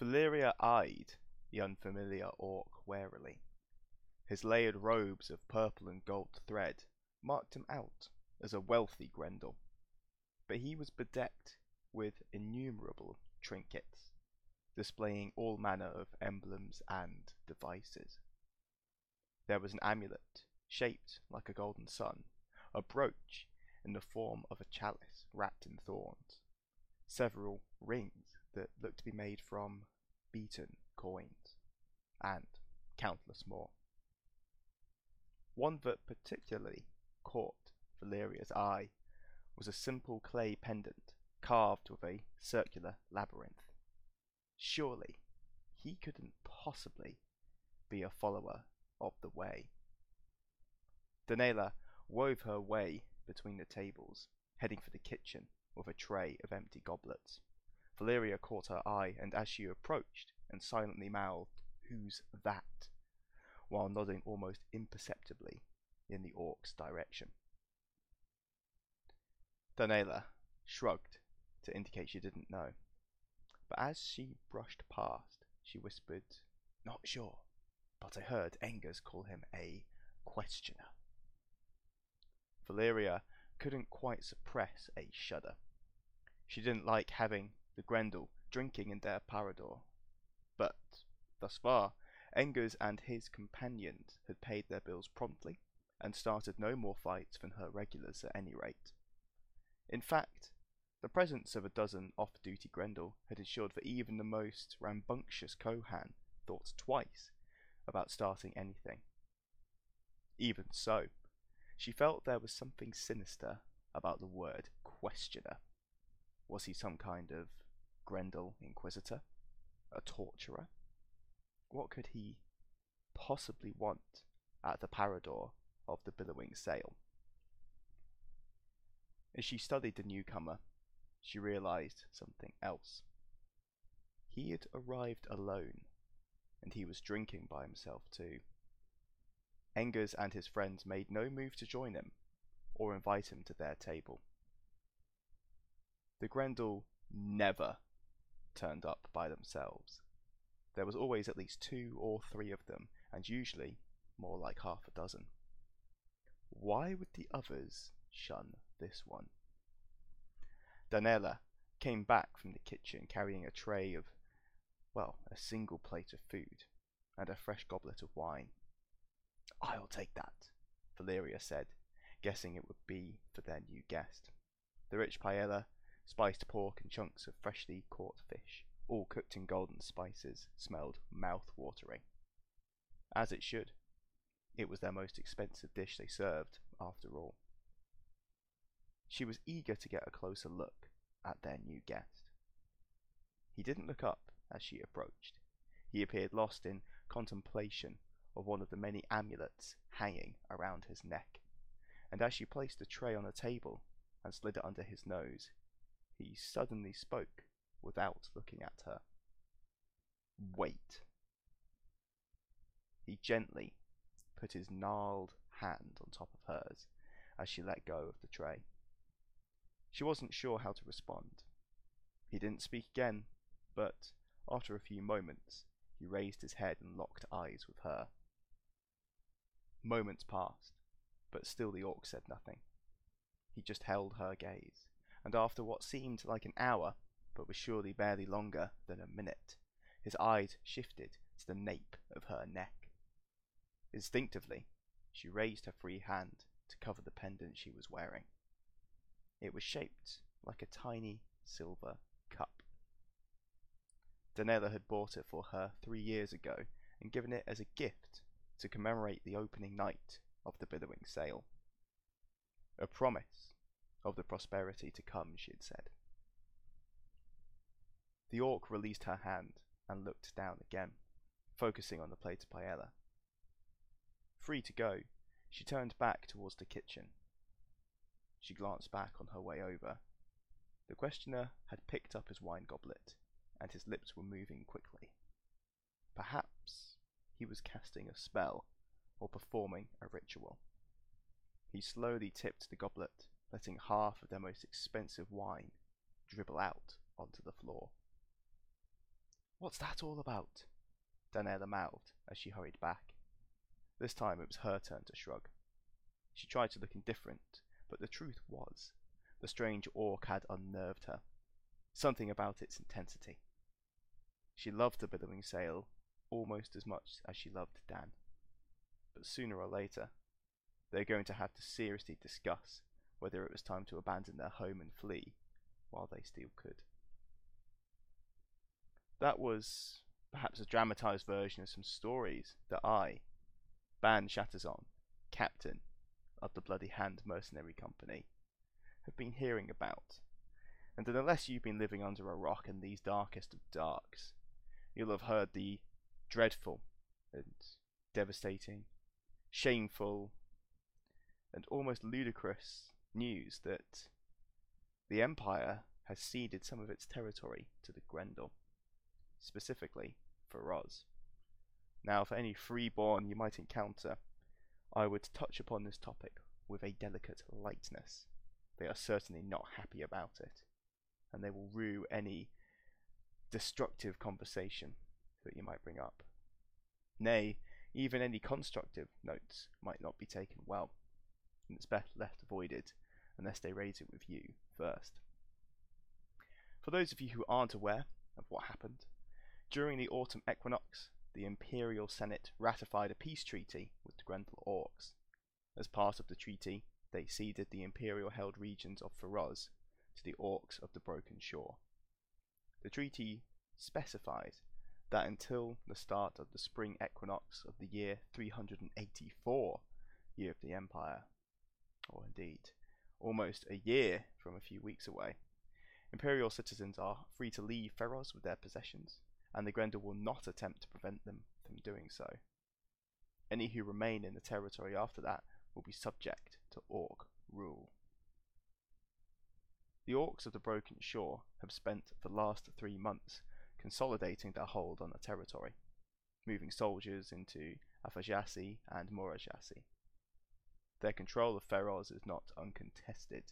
Valeria eyed the unfamiliar orc warily. His layered robes of purple and gold thread marked him out as a wealthy Grendel, but he was bedecked with innumerable trinkets, displaying all manner of emblems and devices. There was an amulet shaped like a golden sun, a brooch in the form of a chalice wrapped in thorns, several rings that looked to be made from beaten coins, and countless more. One that particularly caught Valeria's eye was a simple clay pendant carved with a circular labyrinth. Surely he couldn't possibly be a follower of the way. Daniela wove her way between the tables, heading for the kitchen with a tray of empty goblets. Valeria caught her eye, and as she approached and silently mouthed, Who's that? while nodding almost imperceptibly in the orc's direction. Daniela shrugged to indicate she didn't know, but as she brushed past, she whispered, Not sure, but I heard Engers call him a questioner. Valeria couldn't quite suppress a shudder. She didn't like having the Grendel drinking in their parador. But, thus far, Engers and his companions had paid their bills promptly and started no more fights than her regulars at any rate. In fact, the presence of a dozen off-duty Grendel had ensured that even the most rambunctious Kohan thought twice about starting anything. Even so, she felt there was something sinister about the word questioner. Was he some kind of Grendel Inquisitor? A torturer? What could he possibly want at the parador of the billowing sail? As she studied the newcomer, she realized something else. He had arrived alone, and he was drinking by himself too. Engers and his friends made no move to join him or invite him to their table. The Grendel never turned up by themselves. There was always at least two or three of them, and usually more like half a dozen. Why would the others shun this one? Daniela came back from the kitchen carrying a tray of, well, a single plate of food and a fresh goblet of wine. I'll take that, Valeria said, guessing it would be for their new guest. The rich paella, spiced pork, and chunks of freshly caught fish, all cooked in golden spices, smelled mouth-watering. As it should. It was their most expensive dish they served, after all. She was eager to get a closer look at their new guest. He didn't look up as she approached. He appeared lost in contemplation of one of the many amulets hanging around his neck, and as she placed the tray on a table and slid it under his nose, he suddenly spoke without looking at her. Wait. He gently put his gnarled hand on top of hers as she let go of the tray. She wasn't sure how to respond. He didn't speak again, but after a few moments, he raised his head and locked eyes with her. Moments passed, but still the orc said nothing. He just held her gaze, and after what seemed like an hour, but was surely barely longer than a minute, his eyes shifted to the nape of her neck. Instinctively, she raised her free hand to cover the pendant she was wearing. It was shaped like a tiny silver cup. Danella had bought it for her three years ago and given it as a gift to commemorate the opening night of the billowing sail. A promise of the prosperity to come, she had said. The orc released her hand and looked down again, focusing on the plate of paella. Free to go, she turned back towards the kitchen she glanced back on her way over. The questioner had picked up his wine goblet, and his lips were moving quickly. Perhaps he was casting a spell or performing a ritual. He slowly tipped the goblet, letting half of their most expensive wine dribble out onto the floor. What's that all about? Danella mouthed as she hurried back. This time it was her turn to shrug. She tried to look indifferent, but the truth was, the strange orc had unnerved her. Something about its intensity. She loved the billowing sail almost as much as she loved Dan. But sooner or later, they were going to have to seriously discuss whether it was time to abandon their home and flee while they still could. That was perhaps a dramatized version of some stories that I, Ban Shatterzon, captain of the Bloody Hand Mercenary Company, have been hearing about. And unless you've been living under a rock in these darkest of darks, you'll have heard the dreadful and devastating, shameful, and almost ludicrous news that the Empire has ceded some of its territory to the Grendel, specifically Feroz. Now, for any freeborn you might encounter, I would touch upon this topic with a delicate lightness. They are certainly not happy about it, and they will rue any destructive conversation that you might bring up. Nay, even any constructive notes might not be taken well, and it's best left avoided unless they raise it with you first. For those of you who aren't aware of what happened, during the autumn equinox, the Imperial Senate ratified a peace treaty with the Grendel Orcs. As part of the treaty, they ceded the Imperial held regions of Feroz to the Orcs of the Broken Shore. The treaty specifies that until the start of the spring equinox of the year 384 year of the Empire, or indeed almost a year from a few weeks away, Imperial citizens are free to leave Feroz with their possessions, and the Grendel will not attempt to prevent them from doing so. Any who remain in the territory after that will be subject to Orc rule. The Orcs of the Broken Shore have spent the last three months consolidating their hold on the territory, moving soldiers into Afajasi and Morajasi. Their control of Feroz is not uncontested,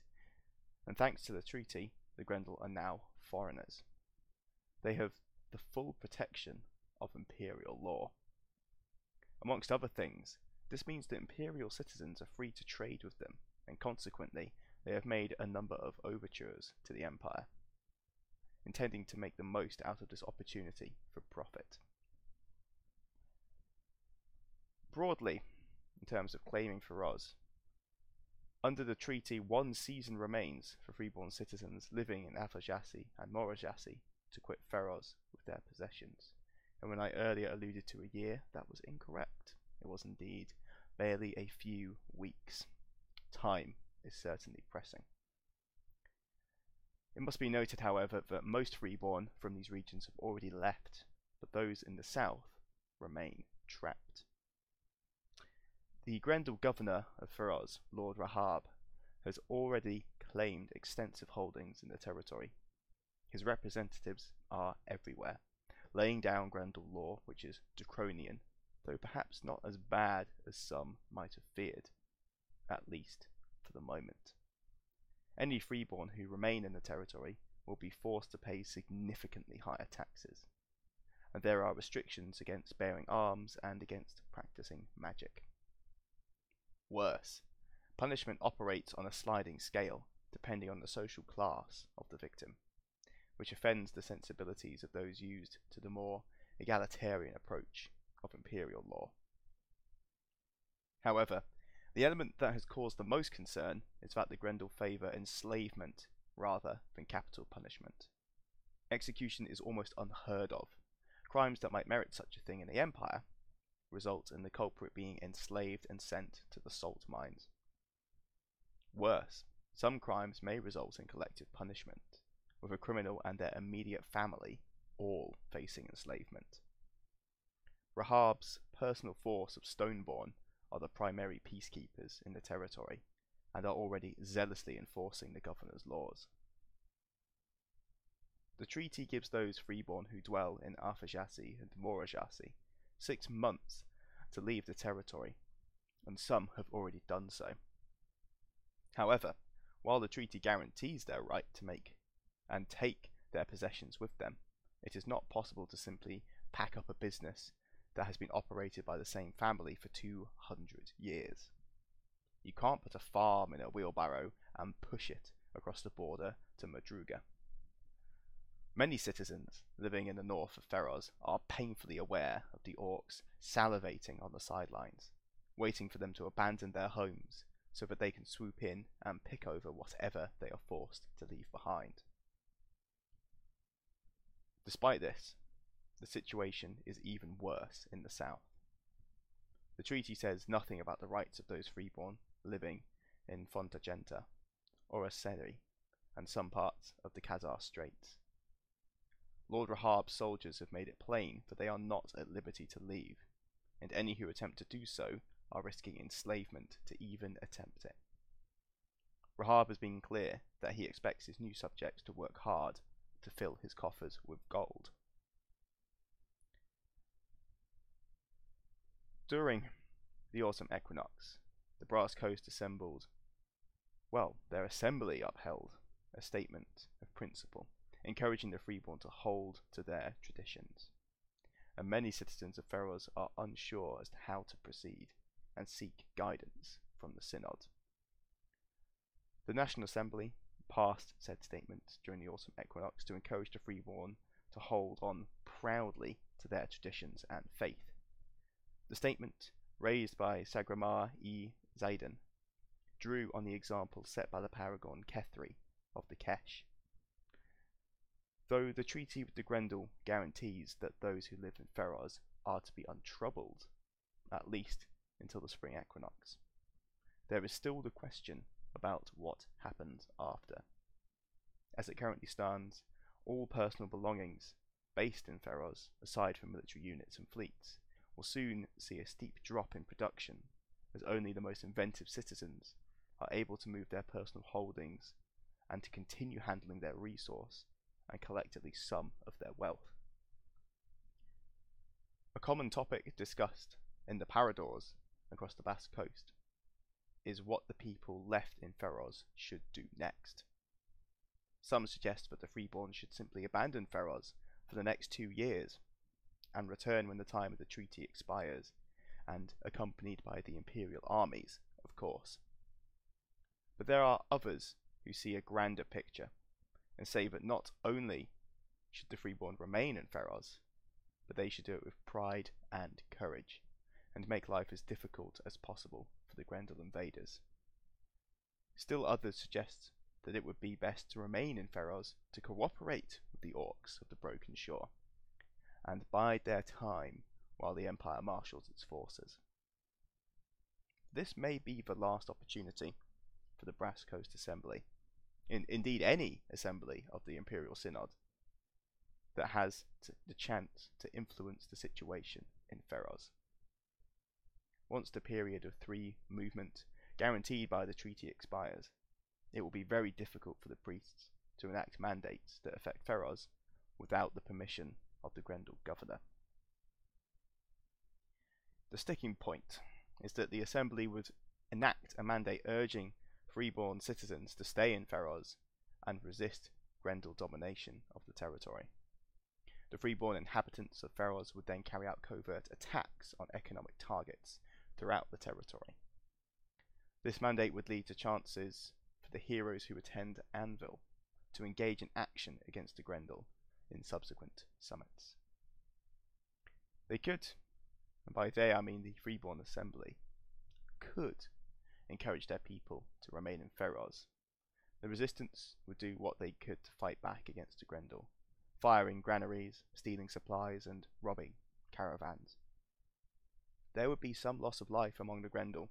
and thanks to the treaty, the Grendel are now foreigners. They have the full protection of imperial law. Amongst other things, this means that imperial citizens are free to trade with them, and consequently, they have made a number of overtures to the empire intending to make the most out of this opportunity for profit. Broadly, in terms of claiming Feroz, under the treaty, one season remains for freeborn citizens living in Afajasi and Morajasi to quit Feroz with their possessions. And when I earlier alluded to a year, that was incorrect. It was indeed barely a few weeks. Time is certainly pressing. It must be noted, however, that most freeborn from these regions have already left, but those in the south remain trapped. The Grendel governor of Feroz, Lord Rahab, has already claimed extensive holdings in the territory. His representatives are everywhere, laying down Grendel law, which is draconian, though perhaps not as bad as some might have feared, at least for the moment. Any freeborn who remain in the territory will be forced to pay significantly higher taxes, and there are restrictions against bearing arms and against practicing magic. Worse, punishment operates on a sliding scale depending on the social class of the victim, which offends the sensibilities of those used to the more egalitarian approach of imperial law. However, the element that has caused the most concern is that the Grendel favour enslavement rather than capital punishment. Execution is almost unheard of. Crimes that might merit such a thing in the Empire result in the culprit being enslaved and sent to the salt mines. Worse, some crimes may result in collective punishment, with a criminal and their immediate family all facing enslavement. Rahab's personal force of Stoneborn are the primary peacekeepers in the territory and are already zealously enforcing the governor's laws. The treaty gives those freeborn who dwell in Afajasi and Morajasi six months to leave the territory, and some have already done so. However, while the treaty guarantees their right to make and take their possessions with them, it is not possible to simply pack up a business that has been operated by the same family for 200 years. You can't put a farm in a wheelbarrow and push it across the border to Madruga. Many citizens living in the north of Feroz are painfully aware of the orcs salivating on the sidelines, waiting for them to abandon their homes so that they can swoop in and pick over whatever they are forced to leave behind. Despite this, the situation is even worse in the south. The treaty says nothing about the rights of those freeborn living in Fontagenta or Aseri and some parts of the Khazar Straits. Lord Rahab's soldiers have made it plain that they are not at liberty to leave, and any who attempt to do so are risking enslavement to even attempt it. Rahab has been clear that he expects his new subjects to work hard to fill his coffers with gold. During the autumn equinox, the Brass Coast assembled, well, their assembly upheld a statement of principle, encouraging the freeborn to hold to their traditions. And many citizens of Feroz are unsure as to how to proceed and seek guidance from the Synod. The National Assembly passed said statement during the autumn equinox to encourage the freeborn to hold on proudly to their traditions and faith. The statement, raised by Sagramar e Zaidan, drew on the example set by the paragon Kethri of the Kesh. Though the treaty with the Grendel guarantees that those who live in Feroz are to be untroubled, at least until the spring equinox. There is still the question about what happens after. As it currently stands, all personal belongings based in Feroz, aside from military units and fleets, will soon see a steep drop in production, as only the most inventive citizens are able to move their personal holdings and to continue handling their resource and collect at least some of their wealth. A common topic discussed in the Paradors across the Brass Coast is what the people left in Feroz should do next. Some suggest that the freeborn should simply abandon Feroz for the next two years and return when the time of the treaty expires, and accompanied by the imperial armies, of course. But there are others who see a grander picture and say that not only should the freeborn remain in Feroz, but they should do it with pride and courage and make life as difficult as possible for the Grendel invaders. Still others suggest that it would be best to remain in Feroz to cooperate with the orcs of the Broken Shore, and bide their time while the Empire marshals its forces. This may be the last opportunity for the Brass Coast Assembly, in, indeed any assembly of the Imperial Synod, that has the chance to influence the situation in Feroz once the period of three movement guaranteed by the treaty expires. It will be very difficult for the priests to enact mandates that affect Feroz without the permission of the Grendel governor. The sticking point is that the assembly would enact a mandate urging freeborn citizens to stay in Feroz and resist Grendel domination of the territory. The freeborn inhabitants of Feroz would then carry out covert attacks on economic targets throughout the territory. This mandate would lead to chances for the heroes who attend Anvil to engage in action against the Grendel in subsequent summits. They could, and by they I mean the Freeborn Assembly, could encourage their people to remain in Feroz. The resistance would do what they could to fight back against the Grendel, firing granaries, stealing supplies, and robbing caravans there would be some loss of life among the Grendel,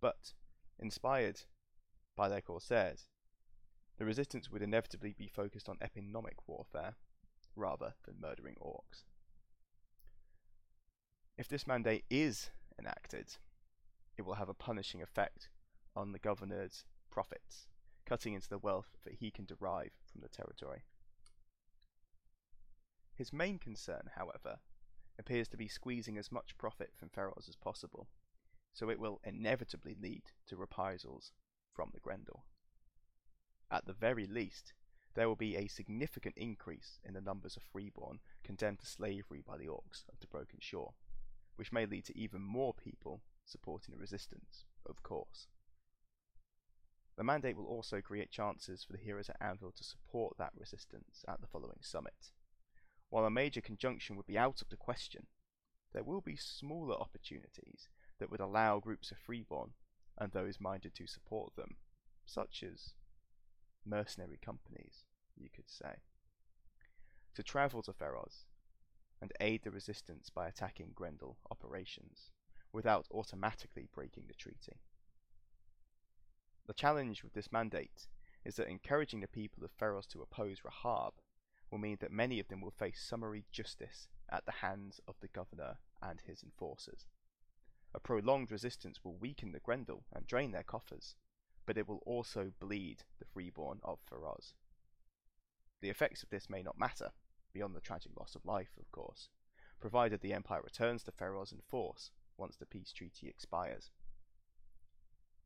but, inspired by their corsairs, the resistance would inevitably be focused on economic warfare rather than murdering orcs. If this mandate is enacted, it will have a punishing effect on the governor's profits, cutting into the wealth that he can derive from the territory. His main concern, however, appears to be squeezing as much profit from Feroz as possible, so it will inevitably lead to reprisals from the Grendel. At the very least, there will be a significant increase in the numbers of freeborn condemned to slavery by the orcs of the Broken Shore, which may lead to even more people supporting the resistance, of course. The mandate will also create chances for the heroes at Anvil to support that resistance at the following summit. While a major conjunction would be out of the question, there will be smaller opportunities that would allow groups of freeborn and those minded to support them, such as mercenary companies, you could say, to travel to Feroz and aid the resistance by attacking Grendel operations without automatically breaking the treaty. The challenge with this mandate is that encouraging the people of Feroz to oppose Rahab will mean that many of them will face summary justice at the hands of the governor and his enforcers. A prolonged resistance will weaken the Grendel and drain their coffers, but it will also bleed the freeborn of Feroz. The effects of this may not matter, beyond the tragic loss of life, of course, provided the Empire returns to Feroz in force once the peace treaty expires.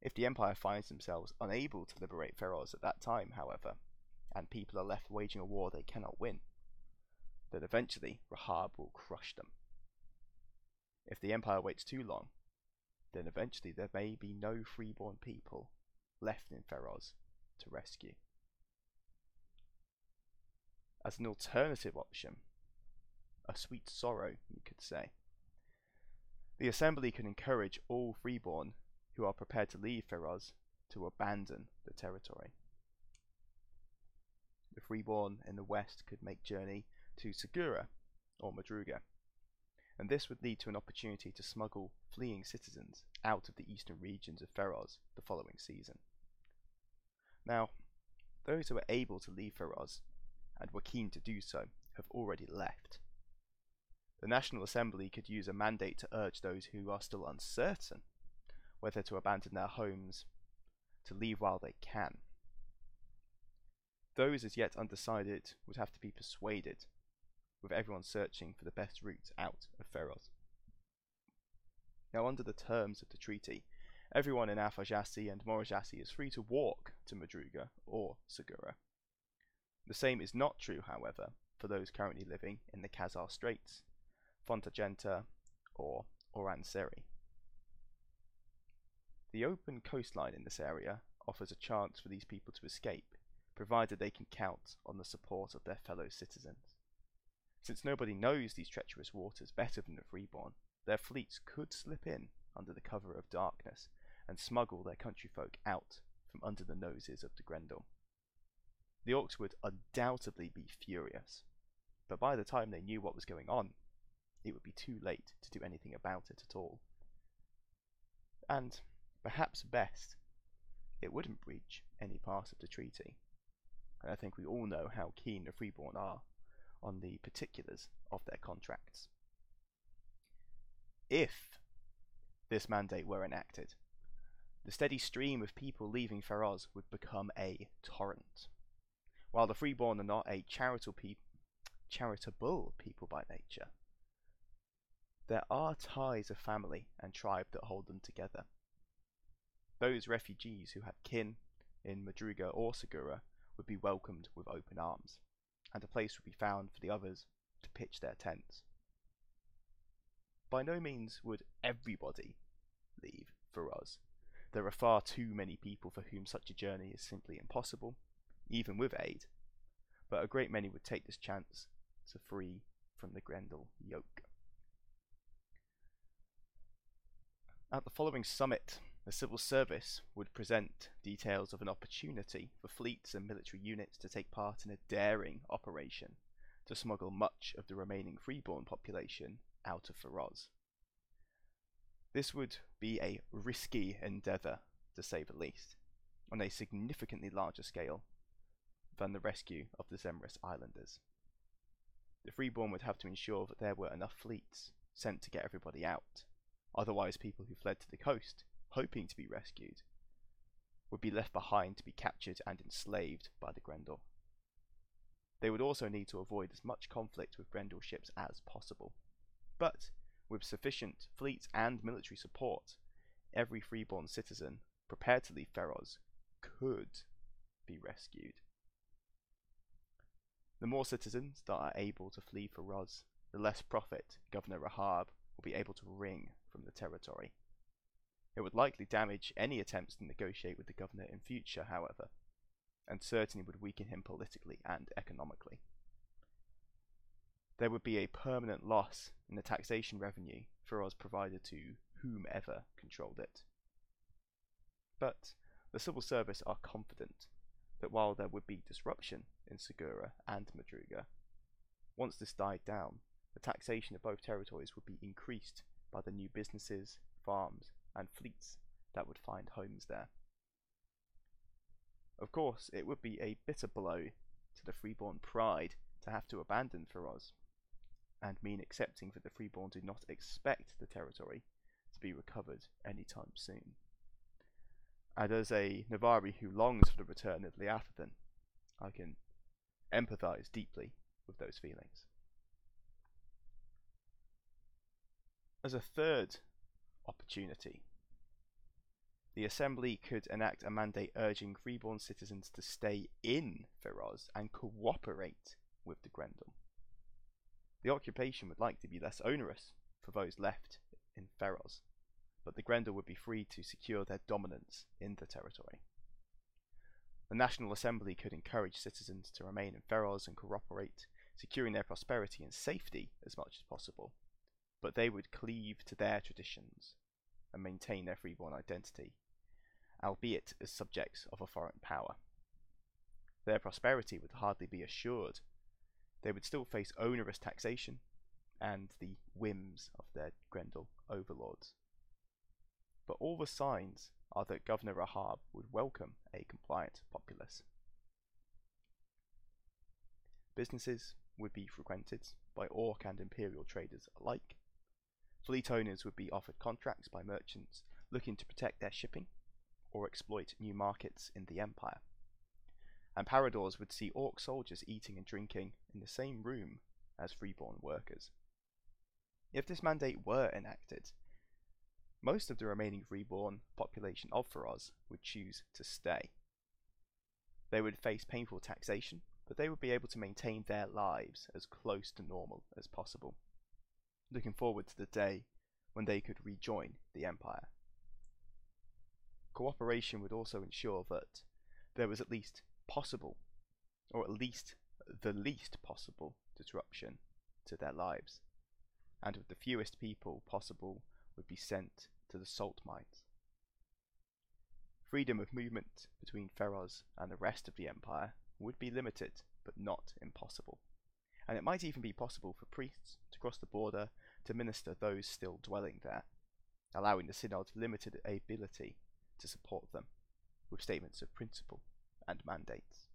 If the Empire finds themselves unable to liberate Feroz at that time, however, and people are left waging a war they cannot win, then eventually Rahab will crush them. If the Empire waits too long, then eventually there may be no freeborn people left in Feroz to rescue. As an alternative option, a sweet sorrow, you could say, the Assembly can encourage all freeborn who are prepared to leave Feroz to abandon the territory. The freeborn in the west could make journey to Segura or Madruga, and this would lead to an opportunity to smuggle fleeing citizens out of the eastern regions of Feroz the following season. Now, those who were able to leave Feroz and were keen to do so have already left. The National Assembly could use a mandate to urge those who are still uncertain whether to abandon their homes to leave while they can. Those as yet undecided would have to be persuaded, with everyone searching for the best route out of Feroz. Now, under the terms of the treaty, everyone in Alfajasi and Morajasi is free to walk to Madruga or Segura. The same is not true, however, for those currently living in the Khazar Straits, Fontagenta, or Oranseri. The open coastline in this area offers a chance for these people to escape, provided they can count on the support of their fellow citizens. Since nobody knows these treacherous waters better than the freeborn, their fleets could slip in under the cover of darkness and smuggle their countryfolk out from under the noses of the Grendel. The orcs would undoubtedly be furious, but by the time they knew what was going on, it would be too late to do anything about it at all. And, perhaps best, it wouldn't breach any part of the treaty. And I think we all know how keen the Freeborn are on the particulars of their contracts. If this mandate were enacted, the steady stream of people leaving Feroz would become a torrent. While the Freeborn are not a charitable, pe- charitable people by nature, there are ties of family and tribe that hold them together. Those refugees who had kin in Madruga or Segura would be welcomed with open arms, and a place would be found for the others to pitch their tents. By no means would everybody leave Feroz. There are far too many people for whom such a journey is simply impossible, even with aid, but a great many would take this chance to free from the Grendel yoke. At the following summit, the civil service would present details of an opportunity for fleets and military units to take part in a daring operation to smuggle much of the remaining freeborn population out of Feroz. This would be a risky endeavour, to say the least, on a significantly larger scale than the rescue of the Zemris Islanders. The Freeborn would have to ensure that there were enough fleets sent to get everybody out, Otherwise, people who fled to the coast, hoping to be rescued, would be left behind to be captured and enslaved by the Grendel. They would also need to avoid as much conflict with Grendel ships as possible. But, with sufficient fleet and military support, every freeborn citizen prepared to leave Feroz could be rescued. The more citizens that are able to flee Feroz, the less profit Governor Rahab will be able to wring from the territory. It would likely damage any attempts to negotiate with the governor in future, however, and certainly would weaken him politically and economically. There would be a permanent loss in the taxation revenue Feroz provided to whomever controlled it. But the civil service are confident that while there would be disruption in Segura and Madruga, once this died down, the taxation of both territories would be increased by the new businesses, farms, and fleets that would find homes there. Of course, it would be a bitter blow to the freeborn pride to have to abandon Feroz, and mean accepting that the freeborn do not expect the territory to be recovered any time soon. And as a Navari who longs for the return of Liathaven, I can empathise deeply with those feelings. As a third opportunity, the Assembly could enact a mandate urging freeborn citizens to stay in Feroz and cooperate with the Grendel. The occupation would like to be less onerous for those left in Feroz, but the Grendel would be free to secure their dominance in the territory. The National Assembly could encourage citizens to remain in Feroz and cooperate, securing their prosperity and safety as much as possible, but they would cleave to their traditions and maintain their freeborn identity, albeit as subjects of a foreign power. Their prosperity would hardly be assured. They would still face onerous taxation and the whims of their Grendel overlords. But all the signs are that Governor Rahab would welcome a compliant populace. Businesses would be frequented by Orc and Imperial traders alike. Fleet owners would be offered contracts by merchants looking to protect their shipping or exploit new markets in the Empire. And Paradors would see Orc soldiers eating and drinking in the same room as freeborn workers. If this mandate were enacted, most of the remaining freeborn population of Feroz would choose to stay. They would face painful taxation, but they would be able to maintain their lives as close to normal as possible, looking forward to the day when they could rejoin the Empire. Cooperation would also ensure that there was at least possible, or at least the least possible, disruption to their lives, and with the fewest people possible would be sent to the salt mines. Freedom of movement between Feroz and the rest of the empire would be limited, but not impossible, and it might even be possible for priests to cross the border to minister those still dwelling there, allowing the synod limited ability to support them with statements of principle and mandates.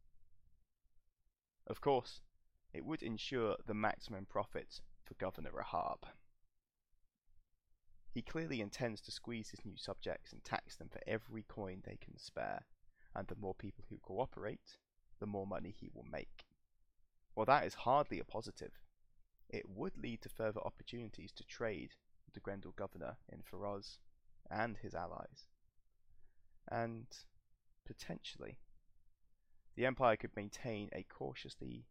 Of course, it would ensure the maximum profits for Governor Rahab. He clearly intends to squeeze his new subjects and tax them for every coin they can spare, and the more people who cooperate, the more money he will make. While that is hardly a positive, it would lead to further opportunities to trade with the Grendel governor in Feroz and his allies. And potentially, the Empire could maintain a cautiously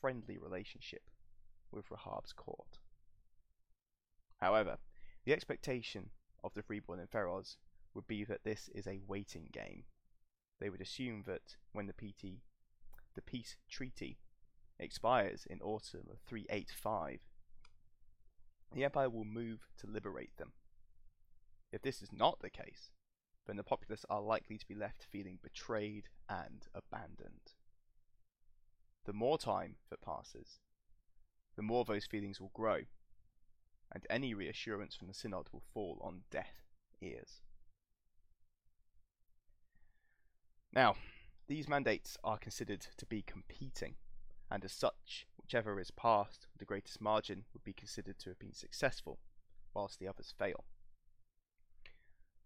friendly relationship with Rahab's court. However, the expectation of the freeborn in Feroz would be that this is a waiting game. They would assume that when the PT, the peace treaty expires in autumn of 385, the Empire will move to liberate them. If this is not the case, then the populace are likely to be left feeling betrayed and abandoned. The more time that passes, the more those feelings will grow, and any reassurance from the Synod will fall on deaf ears. Now, these mandates are considered to be competing, and as such, whichever is passed with the greatest margin would be considered to have been successful, whilst the others fail.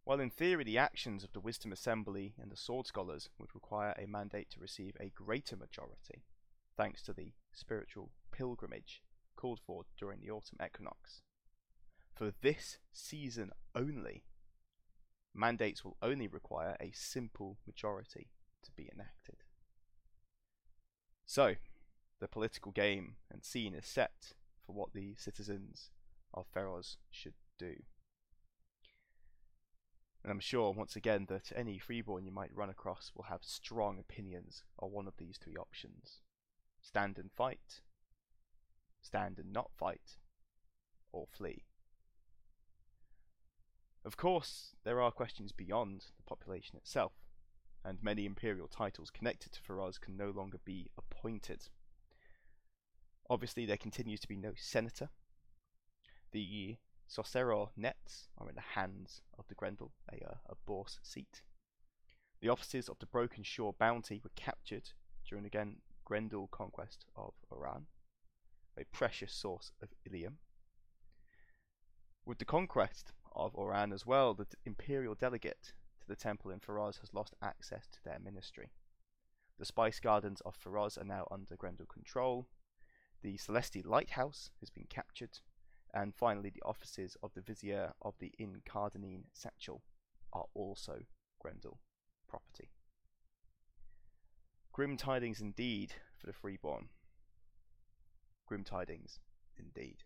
While in theory the actions of the Wisdom Assembly and the Sword Scholars would require a mandate to receive a greater majority, thanks to the spiritual pilgrimage called for during the autumn equinox, for this season only, mandates will only require a simple majority to be enacted. So, the political game and scene is set for what the citizens of Feroz should do. And I'm sure, once again, that any freeborn you might run across will have strong opinions on one of these three options stand and fight, stand and not fight, or flee. Of course, there are questions beyond the population itself, and many imperial titles connected to Feroz can no longer be appointed. Obviously, there continues to be no senator. The Socero nets are in the hands of the Grendel, a, a bourse seat. The offices of the Broken Shore Bounty were captured during again Grendel conquest of Oran, a precious source of Ilium. With the conquest of Oran as well, the imperial delegate to the temple in Feroz has lost access to their ministry. The spice gardens of Feroz are now under Grendel control. The Celesti lighthouse has been captured, and finally the offices of the vizier of the Incarnadine Satchel are also Grendel property. Grim tidings indeed for the freeborn. Grim tidings indeed.